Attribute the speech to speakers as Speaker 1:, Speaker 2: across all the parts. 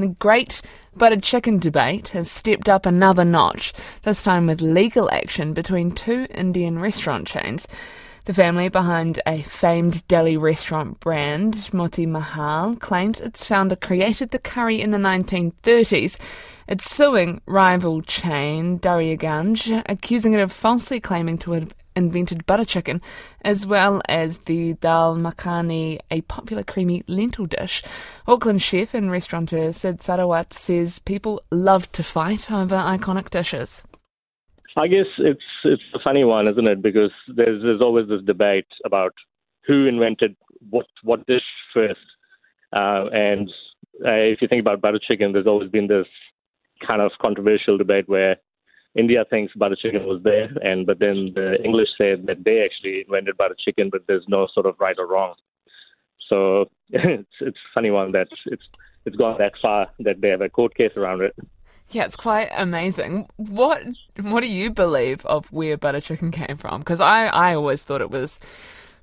Speaker 1: The great buttered chicken debate has stepped up another notch, this time with legal action between two Indian restaurant chains. The family behind a famed Delhi restaurant brand, Moti Mahal, claims its founder created the curry in the 1930s. It's suing rival chain Daryaganj, accusing it of falsely claiming to have invented butter chicken, as well as the dal makhani, a popular creamy lentil dish. Auckland chef and restaurateur Sid Sahrawat says people love to fight over iconic dishes.
Speaker 2: I guess it's it's a funny one, isn't it? Because there's there's always this debate about who invented what what dish first, uh, and uh, if you think about butter chicken, there's always been this kind of controversial debate where India thinks butter chicken was there, and but then the English said that they actually invented butter chicken, but there's no sort of right or wrong. So it's it's a funny one that it's it's gone that far that they have a court case around it.
Speaker 1: Yeah, it's quite amazing. What what do you believe of where butter chicken came from? Because I, I always thought it was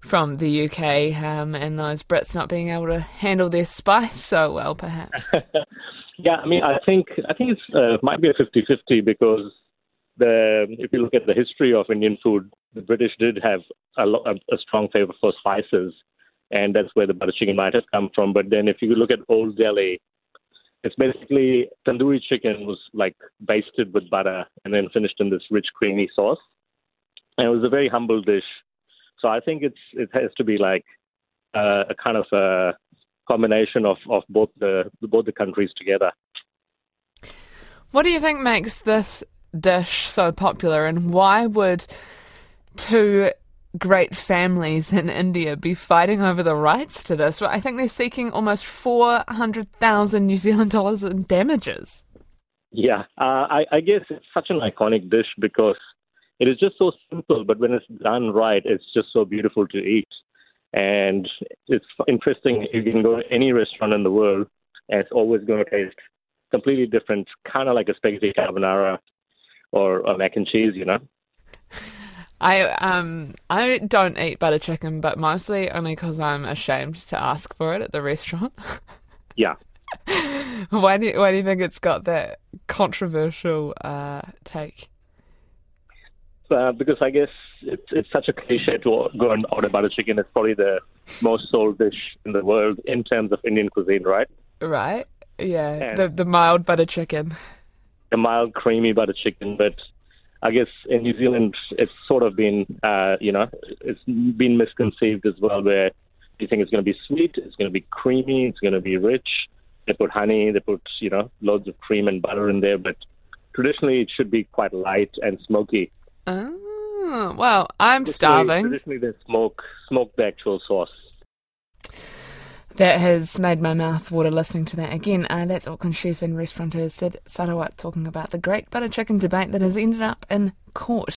Speaker 1: from the UK um, and those Brits not being able to handle their spice so well, perhaps.
Speaker 2: yeah, I mean, I think I think it's uh, might be a 50-50 because the if you look at the history of Indian food, the British did have a, lo- a strong favor for spices, and that's where the butter chicken might have come from. But then, if you look at Old Delhi, it's basically tandoori chicken was like basted with butter and then finished in this rich, creamy sauce. And it was a very humble dish. So I think it's it has to be like uh, a kind of a combination of, of both the both the countries together.
Speaker 1: What do you think makes this dish so popular, and why would two great families in India be fighting over the rights to this. I think they're seeking almost 400,000 New Zealand dollars in damages.
Speaker 2: Yeah, uh, I, I guess it's such an iconic dish because it is just so simple, but when it's done right, it's just so beautiful to eat. And it's interesting. You can go to any restaurant in the world, and it's always going to taste completely different, kind of like a spaghetti carbonara or a mac and cheese, you know.
Speaker 1: I um I don't eat butter chicken, but mostly only because I'm ashamed to ask for it at the restaurant.
Speaker 2: yeah.
Speaker 1: why do you, why do you think it's got that controversial uh, take?
Speaker 2: Uh, because I guess it's it's such a cliche to go and order butter chicken. It's probably the most sold dish in the world in terms of Indian cuisine, right?
Speaker 1: Right. Yeah. And the the mild butter chicken.
Speaker 2: The mild creamy butter chicken, but I guess in New Zealand, it's sort of been, uh, you know, it's been misconceived as well, where you think it's going to be sweet, it's going to be creamy, it's going to be rich. They put honey, they put, you know, loads of cream and butter in there, but traditionally it should be quite light and smoky.
Speaker 1: Oh, well, I'm starving.
Speaker 2: Traditionally, they smoke smoke the actual sauce.
Speaker 1: That has made my mouth water listening to that. Again, uh, that's Auckland chef and restaurateur Sid Sahrawat talking about the great butter chicken debate that has ended up in court.